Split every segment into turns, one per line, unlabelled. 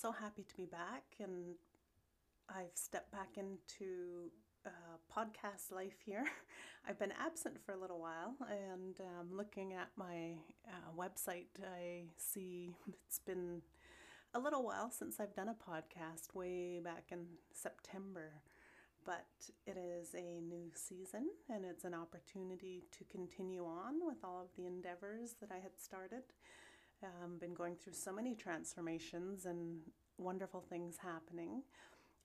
so happy to be back, and I've stepped back into uh, podcast life here. I've been absent for a little while, and um, looking at my uh, website, I see it's been a little while since I've done a podcast, way back in September but it is a new season and it's an opportunity to continue on with all of the endeavors that I had started. Um, been going through so many transformations and wonderful things happening.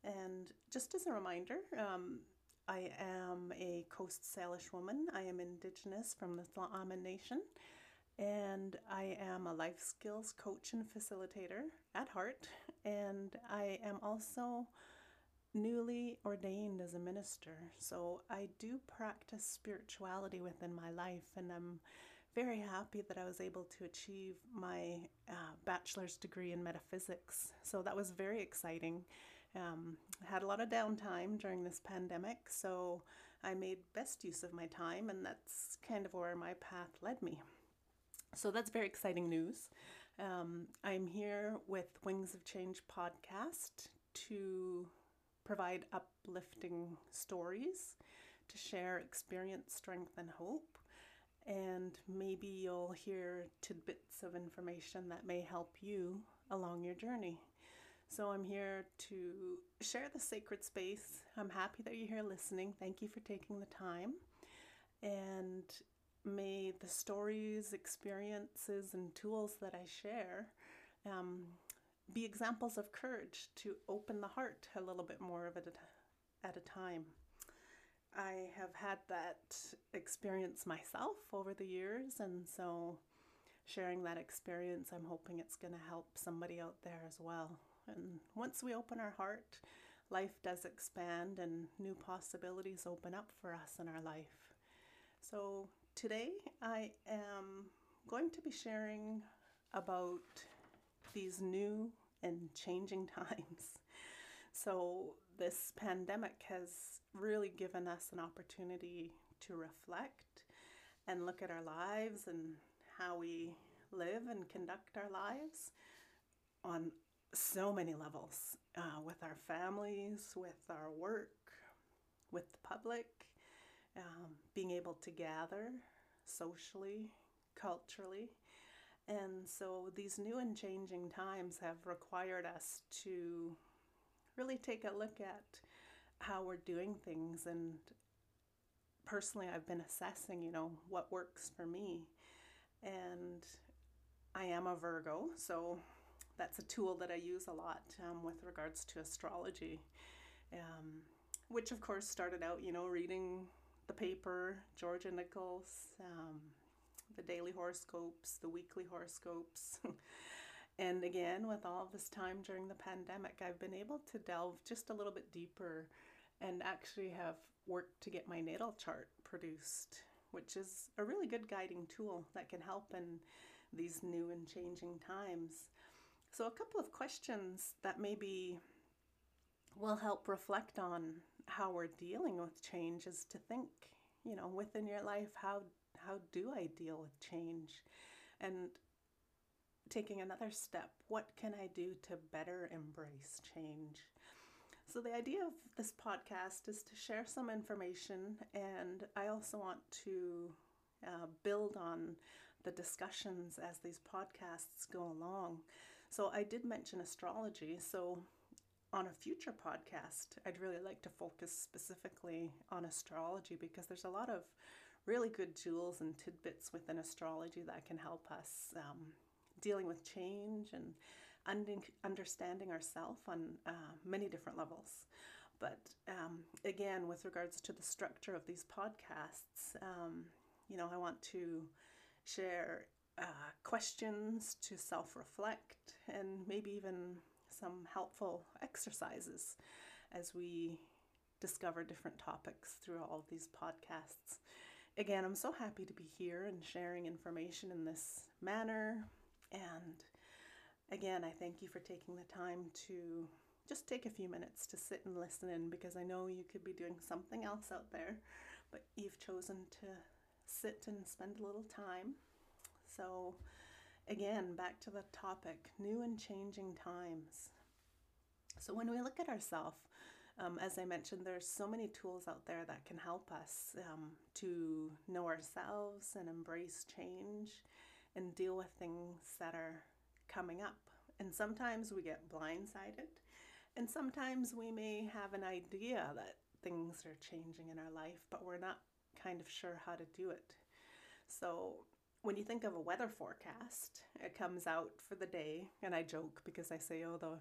And just as a reminder, um, I am a Coast Salish woman. I am Indigenous from the Tla'amin Nation, and I am a life skills coach and facilitator at heart. And I am also newly ordained as a minister, so I do practice spirituality within my life, and I'm very happy that I was able to achieve my uh, bachelor's degree in metaphysics. So that was very exciting. Um, had a lot of downtime during this pandemic, so I made best use of my time, and that's kind of where my path led me. So that's very exciting news. Um, I'm here with Wings of Change podcast to provide uplifting stories to share experience, strength, and hope. And maybe you'll hear tidbits of information that may help you along your journey. So I'm here to share the sacred space. I'm happy that you're here listening. Thank you for taking the time. And may the stories, experiences, and tools that I share um, be examples of courage to open the heart a little bit more of it at a time. I have had that experience myself over the years, and so sharing that experience, I'm hoping it's going to help somebody out there as well. And once we open our heart, life does expand and new possibilities open up for us in our life. So today I am going to be sharing about these new and changing times. So, this pandemic has really given us an opportunity to reflect and look at our lives and how we live and conduct our lives on so many levels uh, with our families, with our work, with the public, um, being able to gather socially, culturally, and so these new and changing times have required us to really take a look at how we're doing things. And personally, I've been assessing, you know, what works for me. And I am a Virgo, so that's a tool that I use a lot um, with regards to astrology, um, which of course started out, you know, reading the paper, Georgia Nichols, um, the daily horoscopes, the weekly horoscopes. and again, with all this time during the pandemic, I've been able to delve just a little bit deeper and actually have worked to get my natal chart produced, which is a really good guiding tool that can help in these new and changing times. So, a couple of questions that maybe will help reflect on how we're dealing with change is to think, you know, within your life, how how do I deal with change? And taking another step, what can I do to better embrace change? So, the idea of this podcast is to share some information, and I also want to uh, build on the discussions as these podcasts go along. So, I did mention astrology. So, on a future podcast, I'd really like to focus specifically on astrology because there's a lot of really good jewels and tidbits within astrology that can help us um, dealing with change and understanding ourselves on uh, many different levels. But um, again, with regards to the structure of these podcasts, um, you know, I want to share uh, questions to self reflect and maybe even some helpful exercises as we discover different topics through all of these podcasts. Again, I'm so happy to be here and sharing information in this manner. And again, I thank you for taking the time to just take a few minutes to sit and listen in because I know you could be doing something else out there, but you've chosen to sit and spend a little time. So, again, back to the topic new and changing times. So, when we look at ourselves, um, as I mentioned, there's so many tools out there that can help us um, to know ourselves and embrace change and deal with things that are coming up. And sometimes we get blindsided, and sometimes we may have an idea that things are changing in our life, but we're not kind of sure how to do it. So, when you think of a weather forecast, it comes out for the day, and I joke because I say, oh, the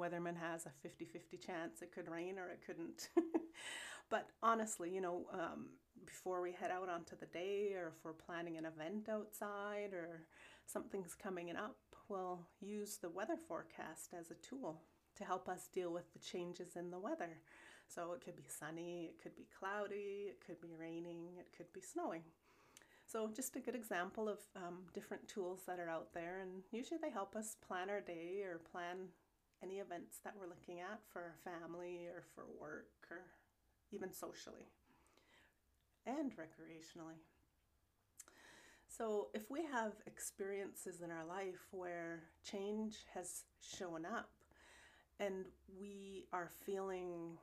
weatherman has a 50 50 chance it could rain or it couldn't. but honestly, you know, um, before we head out onto the day, or if we're planning an event outside, or something's coming up, we'll use the weather forecast as a tool to help us deal with the changes in the weather. So it could be sunny, it could be cloudy, it could be raining, it could be snowing. So, just a good example of um, different tools that are out there, and usually they help us plan our day or plan any events that we're looking at for our family or for work or even socially and recreationally. So, if we have experiences in our life where change has shown up and we are feeling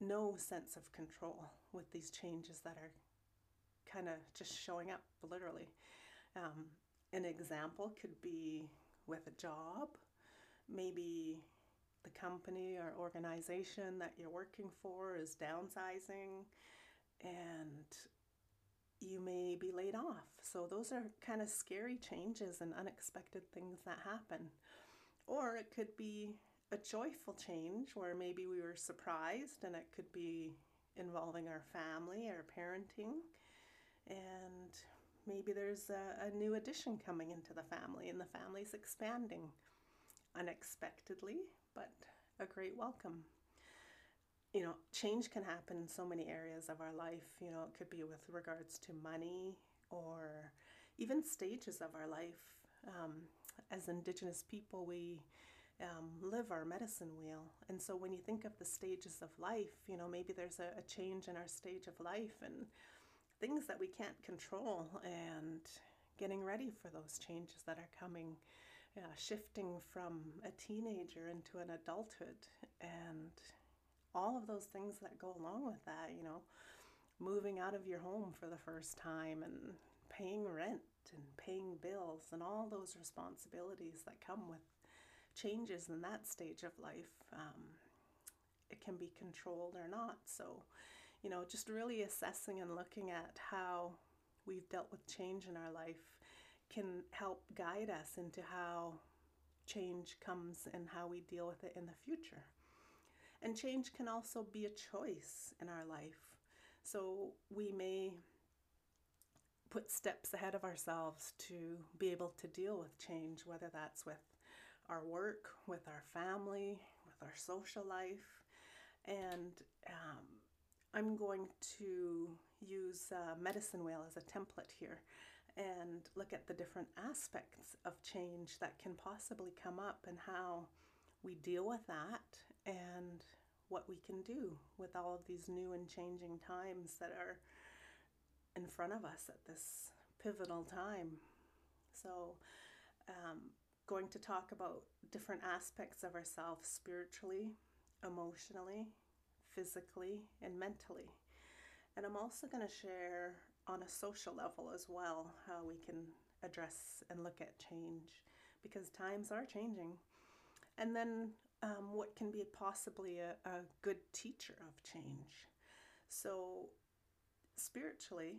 no sense of control with these changes that are kind of just showing up literally. Um, an example could be with a job, maybe the company or organization that you're working for is downsizing and you may be laid off. So, those are kind of scary changes and unexpected things that happen. Or it could be a joyful change where maybe we were surprised and it could be involving our family or parenting. And maybe there's a, a new addition coming into the family and the family's expanding unexpectedly, but a great welcome. You know, change can happen in so many areas of our life. You know, it could be with regards to money or even stages of our life. Um, as Indigenous people, we um, live our medicine wheel. And so when you think of the stages of life, you know, maybe there's a, a change in our stage of life and things that we can't control and getting ready for those changes that are coming yeah, shifting from a teenager into an adulthood and all of those things that go along with that, you know, moving out of your home for the first time and paying rent and paying bills and all those responsibilities that come with changes in that stage of life. Um, it can be controlled or not. So, you know, just really assessing and looking at how we've dealt with change in our life can help guide us into how change comes and how we deal with it in the future. And change can also be a choice in our life. So we may put steps ahead of ourselves to be able to deal with change, whether that's with our work, with our family, with our social life. And um, I'm going to use medicine wheel as a template here and look at the different aspects of change that can possibly come up and how we deal with that and what we can do with all of these new and changing times that are in front of us at this pivotal time. So, um, going to talk about different aspects of ourselves spiritually, emotionally, physically, and mentally. And I'm also going to share on a social level as well how we can address and look at change because times are changing. And then um, what can be possibly a, a good teacher of change. So, spiritually,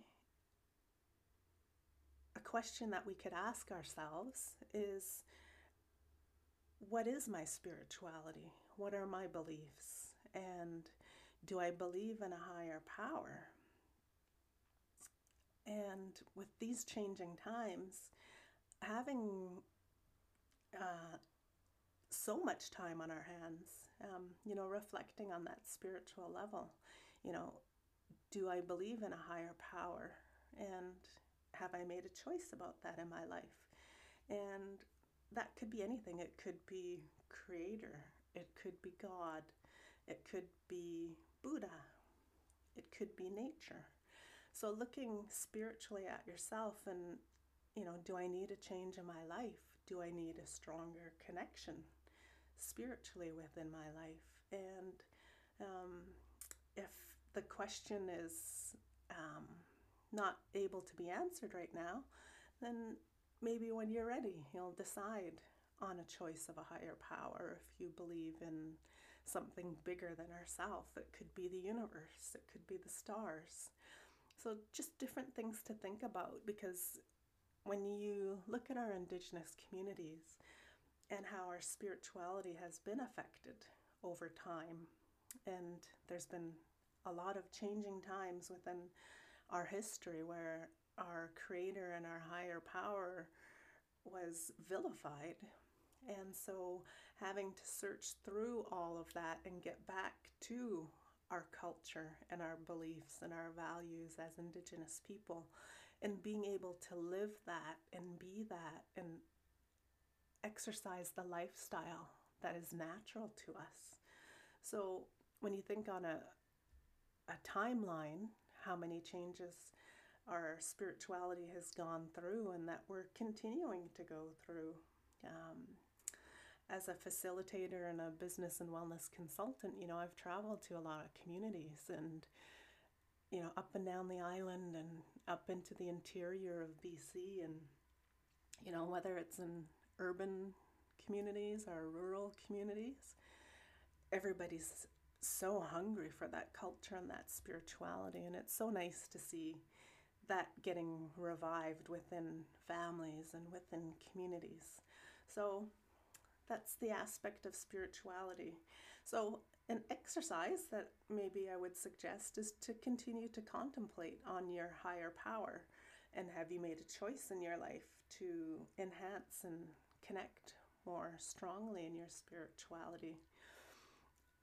a question that we could ask ourselves is what is my spirituality? What are my beliefs? And do I believe in a higher power? And with these changing times, having uh, so much time on our hands, um, you know, reflecting on that spiritual level, you know, do I believe in a higher power? And have I made a choice about that in my life? And that could be anything. It could be Creator, it could be God, it could be Buddha, it could be nature. So, looking spiritually at yourself and, you know, do I need a change in my life? Do I need a stronger connection spiritually within my life? And um, if the question is um, not able to be answered right now, then maybe when you're ready, you'll decide on a choice of a higher power if you believe in something bigger than ourselves. It could be the universe, it could be the stars. So, just different things to think about because when you look at our Indigenous communities and how our spirituality has been affected over time, and there's been a lot of changing times within our history where our creator and our higher power was vilified. And so, having to search through all of that and get back to our culture and our beliefs and our values as Indigenous people, and being able to live that and be that and exercise the lifestyle that is natural to us. So, when you think on a, a timeline, how many changes our spirituality has gone through and that we're continuing to go through. Um, as a facilitator and a business and wellness consultant, you know, I've traveled to a lot of communities and, you know, up and down the island and up into the interior of BC. And, you know, whether it's in urban communities or rural communities, everybody's so hungry for that culture and that spirituality. And it's so nice to see that getting revived within families and within communities. So that's the aspect of spirituality. So, an exercise that maybe I would suggest is to continue to contemplate on your higher power and have you made a choice in your life to enhance and connect more strongly in your spirituality.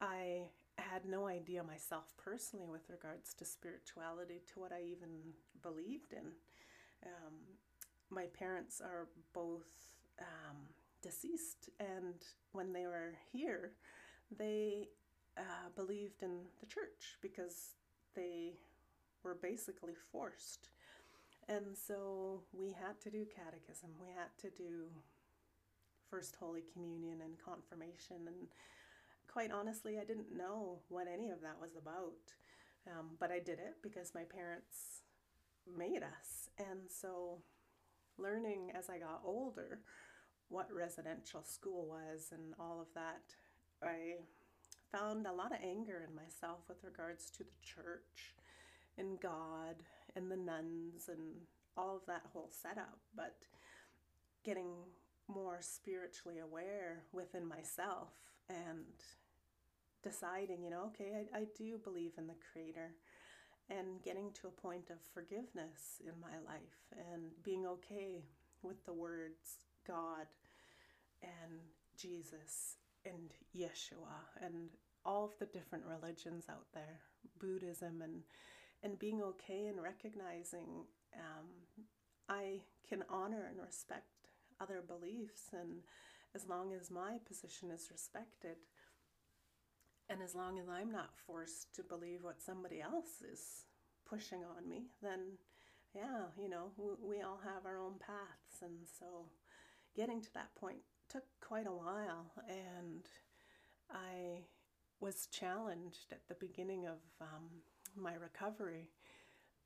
I had no idea myself personally with regards to spirituality to what I even believed in. Um, my parents are both um, deceased, and when they were here, they uh, believed in the church because they were basically forced. And so we had to do catechism, we had to do First Holy Communion and confirmation and quite honestly, I didn't know what any of that was about. Um, but I did it because my parents made us. And so, learning as I got older what residential school was and all of that, I found a lot of anger in myself with regards to the church and God and the nuns and all of that whole setup. But getting more spiritually aware within myself and deciding, you know, okay, I, I do believe in the Creator and getting to a point of forgiveness in my life and being okay with the words God and Jesus and Yeshua and all of the different religions out there, Buddhism, and and being okay and recognizing um, I can honor and respect other beliefs, and as long as my position is respected, and as long as I'm not forced to believe what somebody else is pushing on me, then yeah, you know, we, we all have our own paths. And so getting to that point took quite a while. And I was challenged at the beginning of um, my recovery.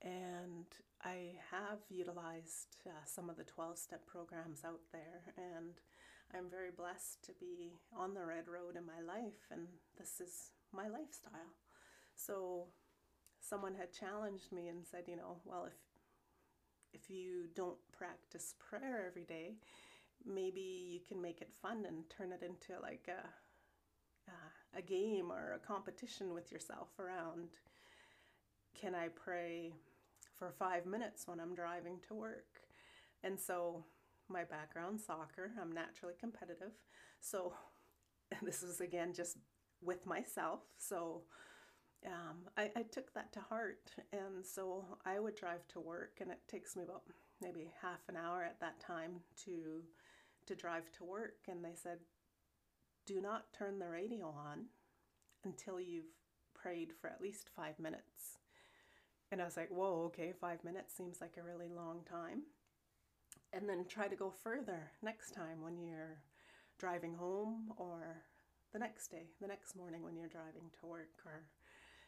And I have utilized uh, some of the 12 step programs out there. And I'm very blessed to be on the red road in my life, and this is my lifestyle. So, someone had challenged me and said, you know, well, if if you don't practice prayer every day, maybe you can make it fun and turn it into like a a, a game or a competition with yourself around. Can I pray for five minutes when I'm driving to work? And so my background soccer. I'm naturally competitive. So this was again just with myself. So um, I, I took that to heart. And so I would drive to work, and it takes me about maybe half an hour at that time to to drive to work. And they said, do not turn the radio on until you've prayed for at least five minutes. And I was like, whoa, okay, five minutes seems like a really long time. And then try to go further next time when you're driving home or the next day, the next morning when you're driving to work or,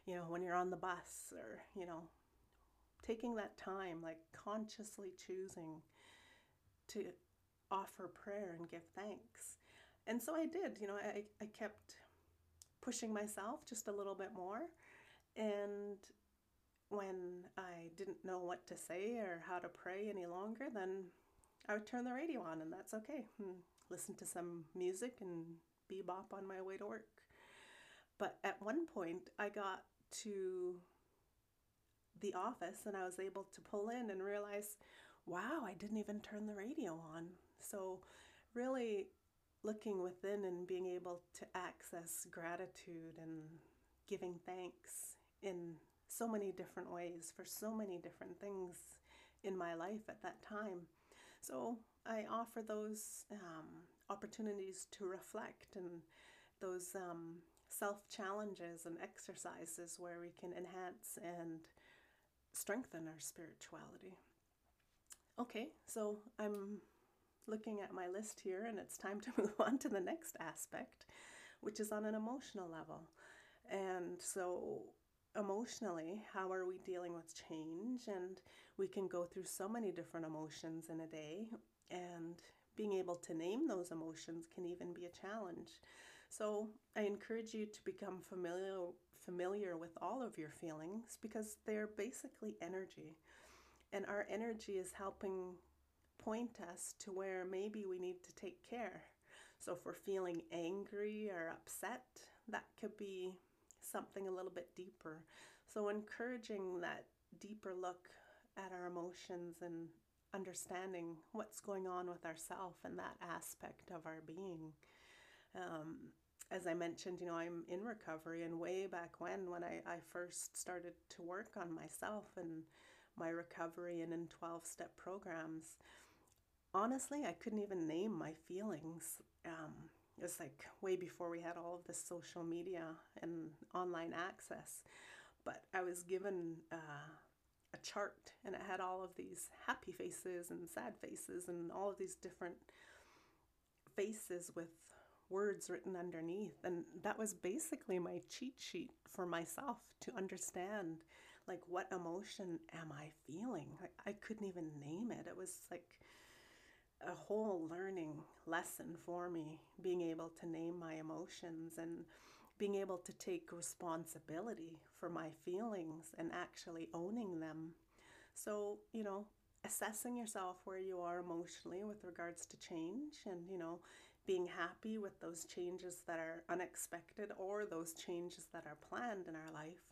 you know, when you're on the bus or, you know, taking that time, like consciously choosing to offer prayer and give thanks. And so I did, you know, I, I kept pushing myself just a little bit more. And when I didn't know what to say or how to pray any longer, then I would turn the radio on, and that's okay. Hmm, listen to some music and bebop on my way to work. But at one point, I got to the office and I was able to pull in and realize, wow, I didn't even turn the radio on. So, really looking within and being able to access gratitude and giving thanks in so many different ways for so many different things in my life at that time. So I offer those um, opportunities to reflect and those um, self challenges and exercises where we can enhance and strengthen our spirituality. Okay, so I'm looking at my list here, and it's time to move on to the next aspect, which is on an emotional level. And so, emotionally, how are we dealing with change? And we can go through so many different emotions in a day, and being able to name those emotions can even be a challenge. So, I encourage you to become familiar familiar with all of your feelings because they're basically energy. And our energy is helping point us to where maybe we need to take care. So, if we're feeling angry or upset, that could be something a little bit deeper. So, encouraging that deeper look at our emotions and understanding what's going on with ourself and that aspect of our being. Um, as I mentioned, you know, I'm in recovery, and way back when, when I, I first started to work on myself and my recovery and in 12 step programs, honestly, I couldn't even name my feelings. Um, it was like way before we had all of this social media and online access. But I was given uh, a chart and it had all of these happy faces and sad faces and all of these different faces with words written underneath. And that was basically my cheat sheet for myself to understand like what emotion am I feeling? I, I couldn't even name it. It was like a whole learning lesson for me being able to name my emotions and being able to take responsibility for my feelings and actually owning them. So, you know, assessing yourself where you are emotionally with regards to change and, you know, being happy with those changes that are unexpected or those changes that are planned in our life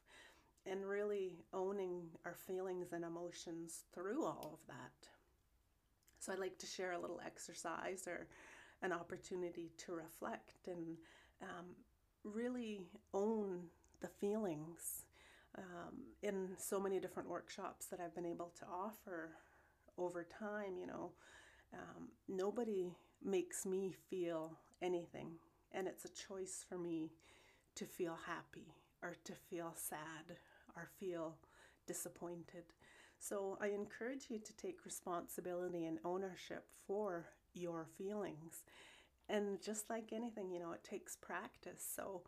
and really owning our feelings and emotions through all of that. So I like to share a little exercise or an opportunity to reflect and um, really own the feelings. Um, in so many different workshops that I've been able to offer over time, you know, um, nobody makes me feel anything, and it's a choice for me to feel happy or to feel sad or feel disappointed. So I encourage you to take responsibility and ownership for your feelings. And just like anything, you know, it takes practice. So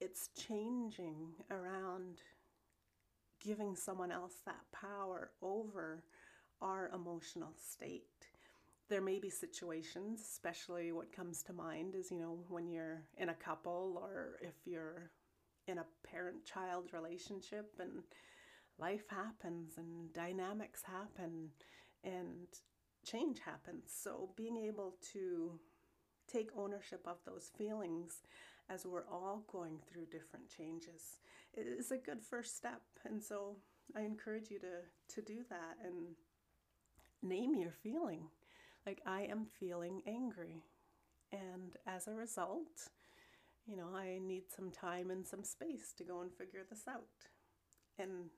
it's changing around giving someone else that power over our emotional state. There may be situations, especially what comes to mind is, you know, when you're in a couple or if you're in a parent child relationship and life happens and dynamics happen and change happens. So being able to take ownership of those feelings as we're all going through different changes is a good first step. And so I encourage you to to do that and name your feeling. Like I am feeling angry. And as a result, you know, I need some time and some space to go and figure this out. And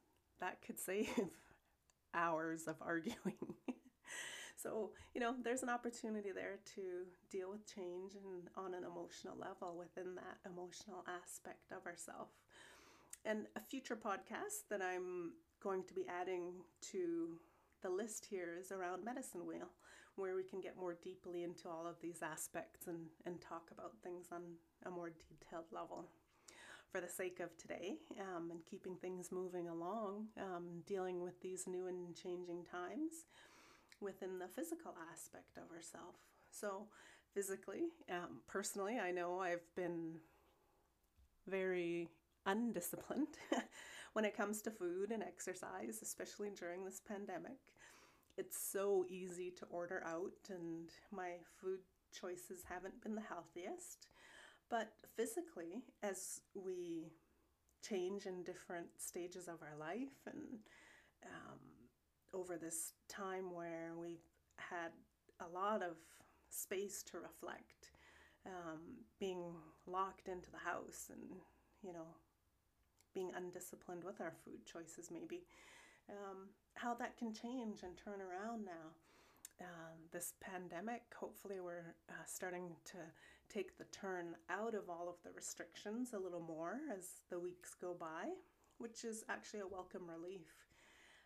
that could save hours of arguing. so, you know, there's an opportunity there to deal with change and on an emotional level within that emotional aspect of ourself. And a future podcast that I'm going to be adding to the list here is around medicine wheel, where we can get more deeply into all of these aspects and, and talk about things on a more detailed level. For the sake of today um, and keeping things moving along, um, dealing with these new and changing times within the physical aspect of ourselves. So, physically, um, personally, I know I've been very undisciplined when it comes to food and exercise, especially during this pandemic. It's so easy to order out, and my food choices haven't been the healthiest. But physically, as we change in different stages of our life and um, over this time where we've had a lot of space to reflect, um, being locked into the house and, you know, being undisciplined with our food choices, maybe, um, how that can change and turn around now. Um, this pandemic, hopefully, we're uh, starting to take the turn out of all of the restrictions a little more as the weeks go by, which is actually a welcome relief.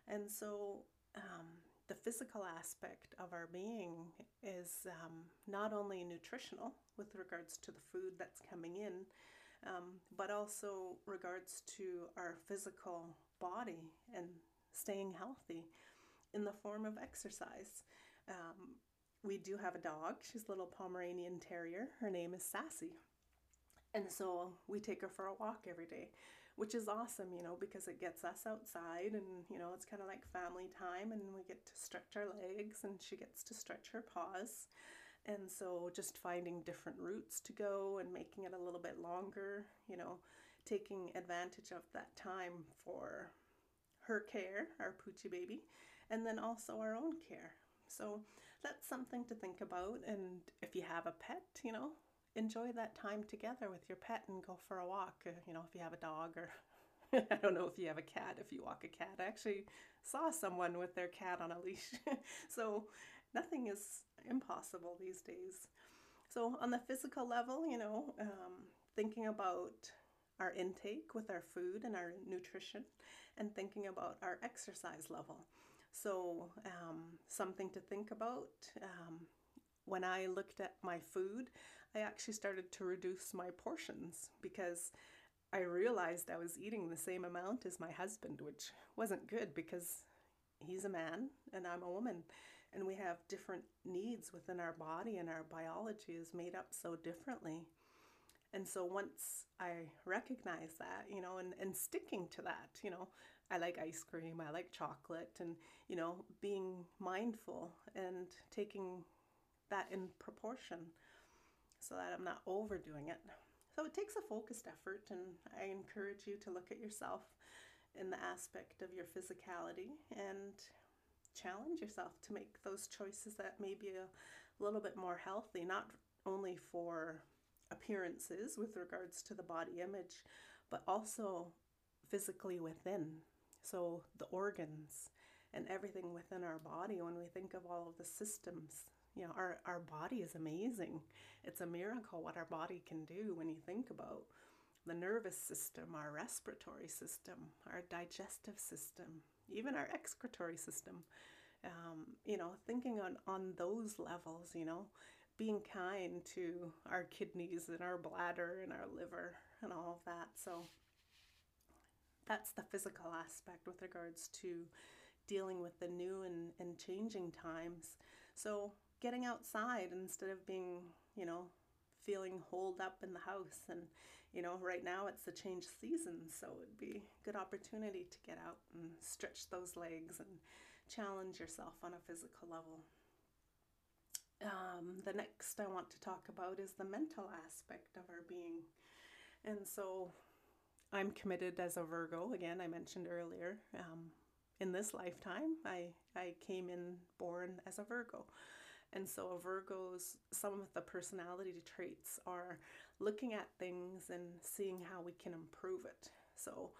And so, um, the physical aspect of our being is um, not only nutritional with regards to the food that's coming in, um, but also regards to our physical body and staying healthy in the form of exercise. Um, we do have a dog. She's a little Pomeranian Terrier. Her name is Sassy. And so we take her for a walk every day, which is awesome, you know, because it gets us outside and, you know, it's kind of like family time and we get to stretch our legs and she gets to stretch her paws. And so just finding different routes to go and making it a little bit longer, you know, taking advantage of that time for her care, our Poochie baby, and then also our own care. So that's something to think about. And if you have a pet, you know, enjoy that time together with your pet and go for a walk. Uh, you know, if you have a dog or I don't know if you have a cat, if you walk a cat. I actually saw someone with their cat on a leash. so nothing is impossible these days. So, on the physical level, you know, um, thinking about our intake with our food and our nutrition, and thinking about our exercise level. So, um, something to think about. Um, when I looked at my food, I actually started to reduce my portions because I realized I was eating the same amount as my husband, which wasn't good because he's a man and I'm a woman and we have different needs within our body and our biology is made up so differently and so once i recognize that you know and, and sticking to that you know i like ice cream i like chocolate and you know being mindful and taking that in proportion so that i'm not overdoing it so it takes a focused effort and i encourage you to look at yourself in the aspect of your physicality and challenge yourself to make those choices that may be a little bit more healthy, not only for appearances with regards to the body image, but also physically within. So the organs and everything within our body, when we think of all of the systems, you know, our, our body is amazing. It's a miracle what our body can do when you think about the nervous system, our respiratory system, our digestive system, even our excretory system. Um, you know, thinking on, on those levels, you know, being kind to our kidneys and our bladder and our liver and all of that. So that's the physical aspect with regards to dealing with the new and, and changing times. So getting outside instead of being, you know, feeling holed up in the house and you know, right now it's the change season, so it'd be a good opportunity to get out and stretch those legs and challenge yourself on a physical level. Um, the next I want to talk about is the mental aspect of our being. And so I'm committed as a Virgo. Again, I mentioned earlier, um, in this lifetime, I, I came in born as a Virgo. And so, a Virgo's, some of the personality traits are looking at things and seeing how we can improve it. So,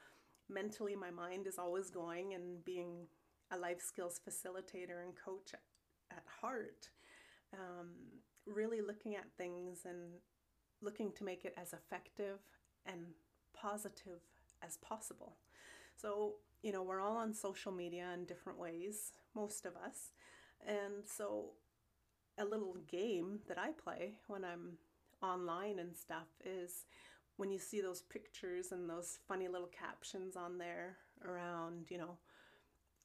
mentally, my mind is always going and being a life skills facilitator and coach at, at heart, um, really looking at things and looking to make it as effective and positive as possible. So, you know, we're all on social media in different ways, most of us. And so, a little game that I play when I'm online and stuff is when you see those pictures and those funny little captions on there around, you know,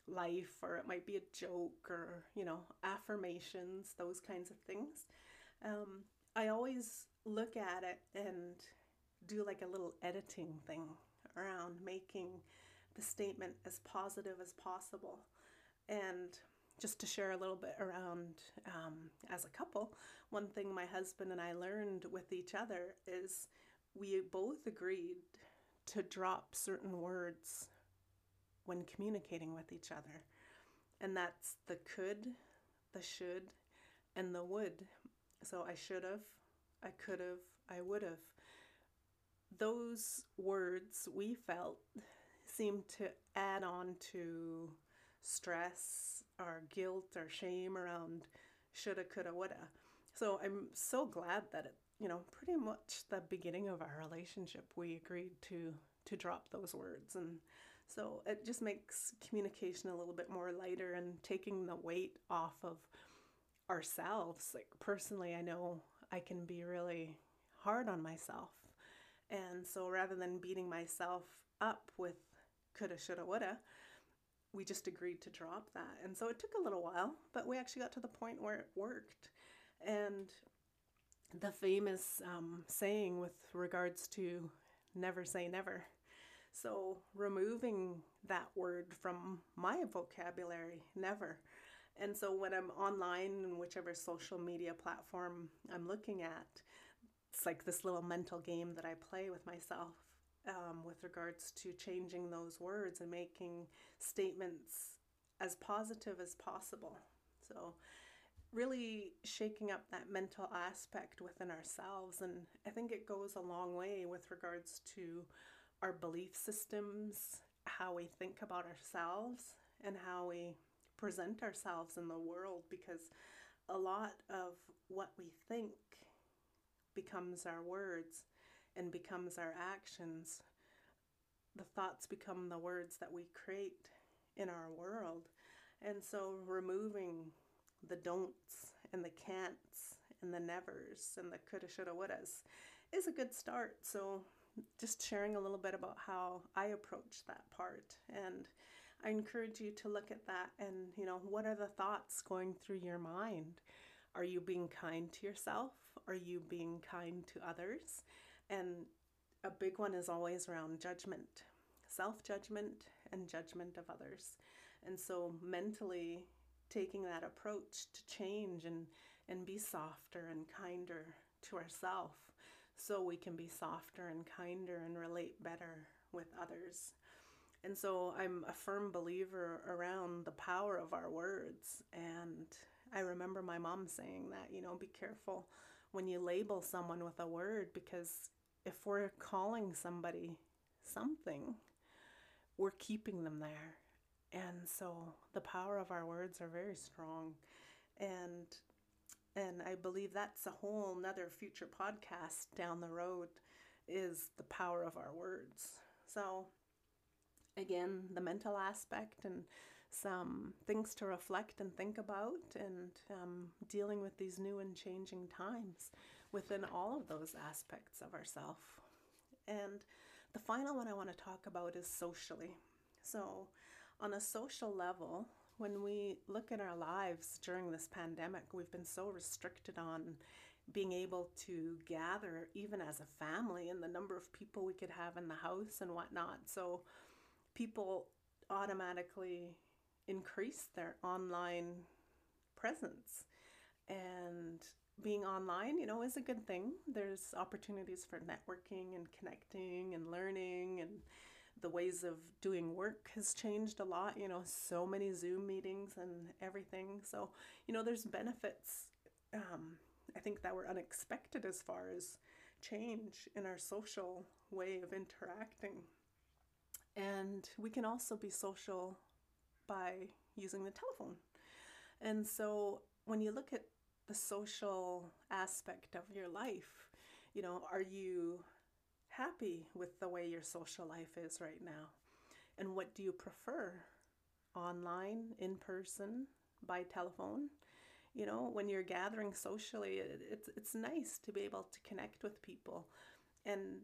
life, or it might be a joke or, you know, affirmations, those kinds of things. Um, I always look at it and do like a little editing thing around making the statement as positive as possible. And just to share a little bit around um, as a couple, one thing my husband and I learned with each other is we both agreed to drop certain words when communicating with each other. And that's the could, the should, and the would. So I should have, I could have, I would have. Those words we felt seemed to add on to stress or guilt or shame around shoulda, coulda, woulda. So I'm so glad that it, you know, pretty much the beginning of our relationship, we agreed to to drop those words, and so it just makes communication a little bit more lighter and taking the weight off of ourselves. Like personally, I know I can be really hard on myself, and so rather than beating myself up with coulda, shoulda, woulda, we just agreed to drop that. And so it took a little while, but we actually got to the point where it worked. And the famous um, saying with regards to never say never. So removing that word from my vocabulary, never. And so when I'm online and whichever social media platform I'm looking at, it's like this little mental game that I play with myself um, with regards to changing those words and making statements as positive as possible. So, really shaking up that mental aspect within ourselves. And I think it goes a long way with regards to our belief systems, how we think about ourselves, and how we present ourselves in the world because a lot of what we think becomes our words and becomes our actions. The thoughts become the words that we create in our world. And so removing the don'ts and the can'ts and the nevers and the coulda, shoulda, wouldas is a good start. So just sharing a little bit about how I approach that part. And I encourage you to look at that and, you know, what are the thoughts going through your mind? Are you being kind to yourself? Are you being kind to others? And a big one is always around judgment, self judgment, and judgment of others. And so, mentally taking that approach to change and, and be softer and kinder to ourselves so we can be softer and kinder and relate better with others. And so I'm a firm believer around the power of our words. And I remember my mom saying that, you know, be careful when you label someone with a word because if we're calling somebody something, we're keeping them there. And so the power of our words are very strong. And and I believe that's a whole another future podcast down the road is the power of our words. So again, the mental aspect and some things to reflect and think about and um, dealing with these new and changing times within all of those aspects of ourself. And the final one I want to talk about is socially. So, on a social level, when we look at our lives during this pandemic, we've been so restricted on being able to gather, even as a family, and the number of people we could have in the house and whatnot. So, people automatically increase their online presence. And being online, you know, is a good thing. There's opportunities for networking and connecting and learning and the ways of doing work has changed a lot, you know, so many Zoom meetings and everything. So, you know, there's benefits um, I think that were unexpected as far as change in our social way of interacting. And we can also be social by using the telephone. And so when you look at the social aspect of your life. You know, are you happy with the way your social life is right now? and what do you prefer? Online, in person, by telephone? You know, when you're gathering socially, it, it's it's nice to be able to connect with people, and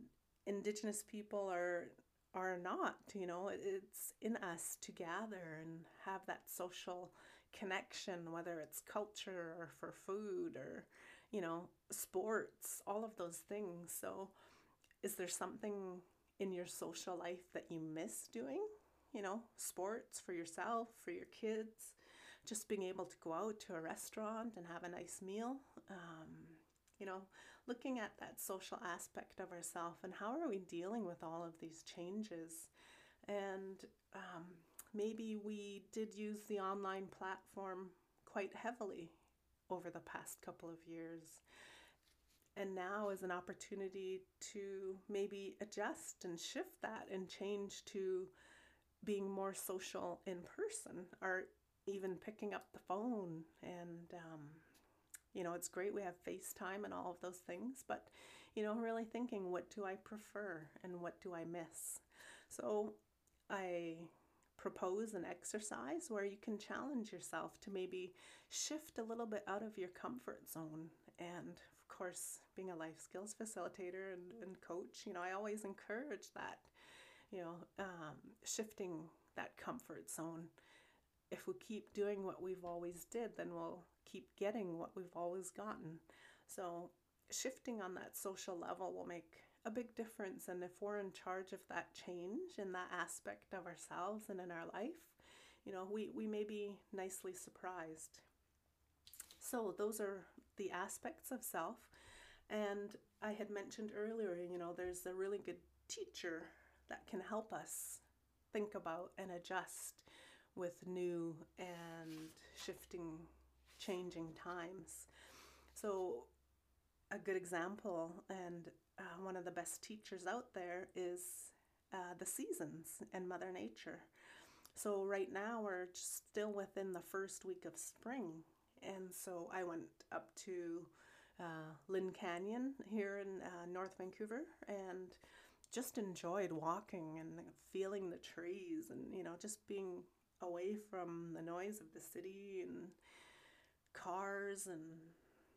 Indigenous people are are not. You know, it's in us to gather and have that social connection, whether it's culture or for food or you know sports, all of those things. So, is there something in your social life that you miss doing? You know, sports for yourself, for your kids just being able to go out to a restaurant and have a nice meal. Um, you know, looking at that social aspect of ourselves and how are we dealing with all of these changes. And um, maybe we did use the online platform quite heavily over the past couple of years. And now is an opportunity to maybe adjust and shift that and change to being more social in person. or even picking up the phone and um, you know it's great we have facetime and all of those things but you know really thinking what do i prefer and what do i miss? So i propose an exercise where you can challenge yourself to maybe shift a little bit out of your comfort zone. And of course being a life skills facilitator and, and coach you know i always encourage that you know um, shifting that comfort zone. If we keep doing what we've always did, then we'll keep getting what we've always gotten. So shifting on that social level will make a big difference. And if we're in charge of that change in that aspect of ourselves and in our life, you know, we, we may be nicely surprised. So those are the aspects of self. And I had mentioned earlier, you know, there's a really good teacher that can help us think about and adjust with new and shifting, changing times. So, a good example and uh, one of the best teachers out there is uh, the seasons and Mother Nature. So, right now, we're still within the first week of spring. And so, I went up to uh, Lynn Canyon here in uh, North Vancouver and just enjoyed walking and feeling the trees and, you know, just being away from the noise of the city and cars and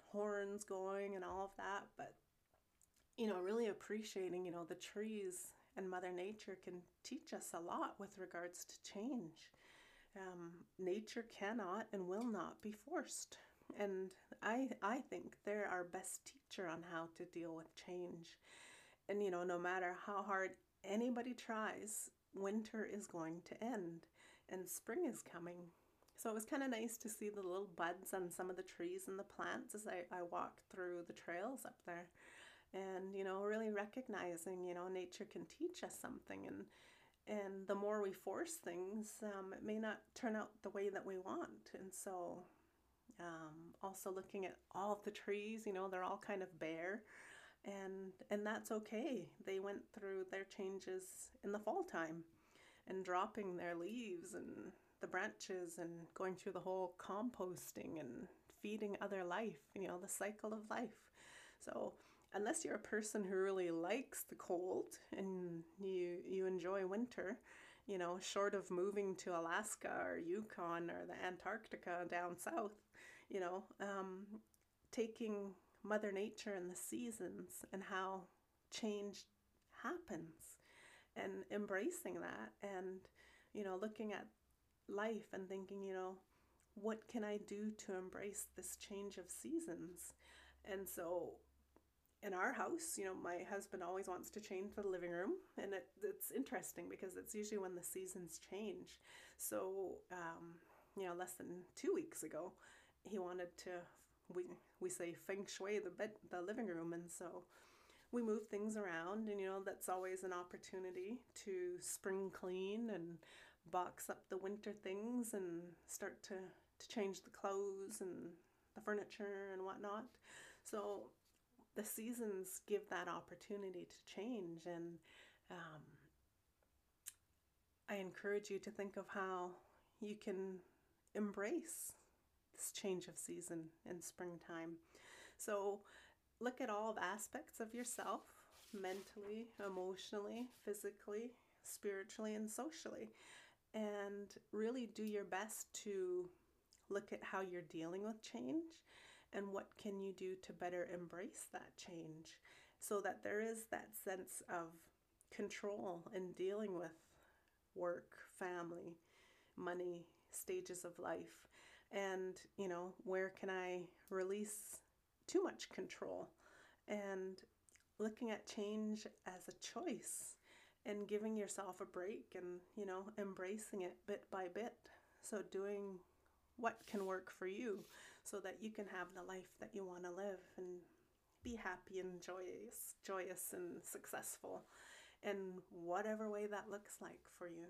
horns going and all of that but you know really appreciating you know the trees and mother nature can teach us a lot with regards to change um, nature cannot and will not be forced and I, I think they're our best teacher on how to deal with change and you know no matter how hard anybody tries winter is going to end and spring is coming. So it was kind of nice to see the little buds on some of the trees and the plants as I, I walked through the trails up there. And, you know, really recognizing, you know, nature can teach us something. And, and the more we force things, um, it may not turn out the way that we want. And so um, also looking at all the trees, you know, they're all kind of bare. And, and that's okay. They went through their changes in the fall time and dropping their leaves and the branches and going through the whole composting and feeding other life, you know, the cycle of life. So, unless you're a person who really likes the cold and you you enjoy winter, you know, short of moving to Alaska or Yukon or the Antarctica down south, you know, um, taking Mother Nature and the seasons and how change happens and embracing that and you know looking at life and thinking you know what can i do to embrace this change of seasons? And so in our house you know my husband always wants to change the living room and it, it's interesting because it's usually when the seasons change. So um, you know less than two weeks ago he wanted to we we say feng shui the bed the living room. And so we move things around and you know that's always an opportunity to spring clean and box up the winter things and start to, to change the clothes and the furniture and whatnot so the seasons give that opportunity to change and um, i encourage you to think of how you can embrace this change of season in springtime so look at all aspects of yourself mentally, emotionally, physically, spiritually and socially. And really do your best to look at how you're dealing with change and what can you do to better embrace that change so that there is that sense of control in dealing with work, family, money, stages of life. And, you know, where can I release too much control? And looking at change as a choice and giving yourself a break and, you know, embracing it bit by bit. So, doing what can work for you so that you can have the life that you want to live and be happy and joyous, joyous and successful in whatever way that looks like for you.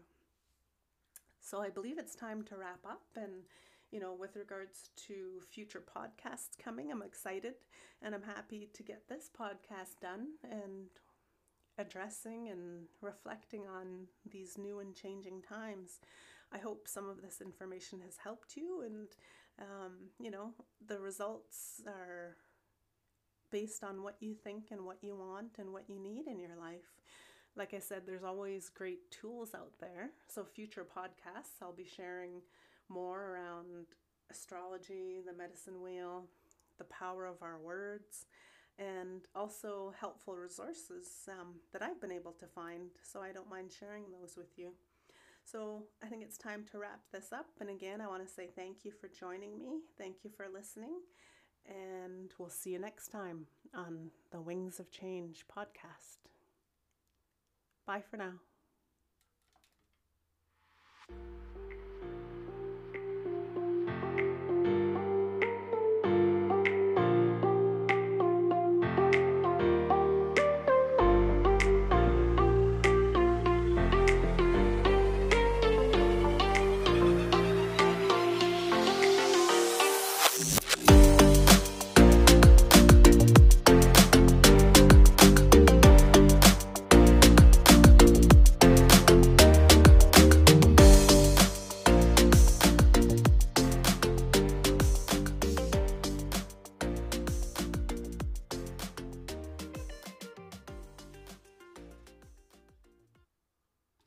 So I believe it's time to wrap up and you know, with regards to future podcasts coming, I'm excited and I'm happy to get this podcast done and addressing and reflecting on these new and changing times. I hope some of this information has helped you, and um, you know, the results are based on what you think and what you want and what you need in your life. Like I said, there's always great tools out there. So, future podcasts, I'll be sharing more around astrology, the medicine wheel, the power of our words, and also helpful resources um, that I've been able to find. So, I don't mind sharing those with you. So, I think it's time to wrap this up. And again, I want to say thank you for joining me. Thank you for listening. And we'll see you next time on the Wings of Change podcast. Bye for now.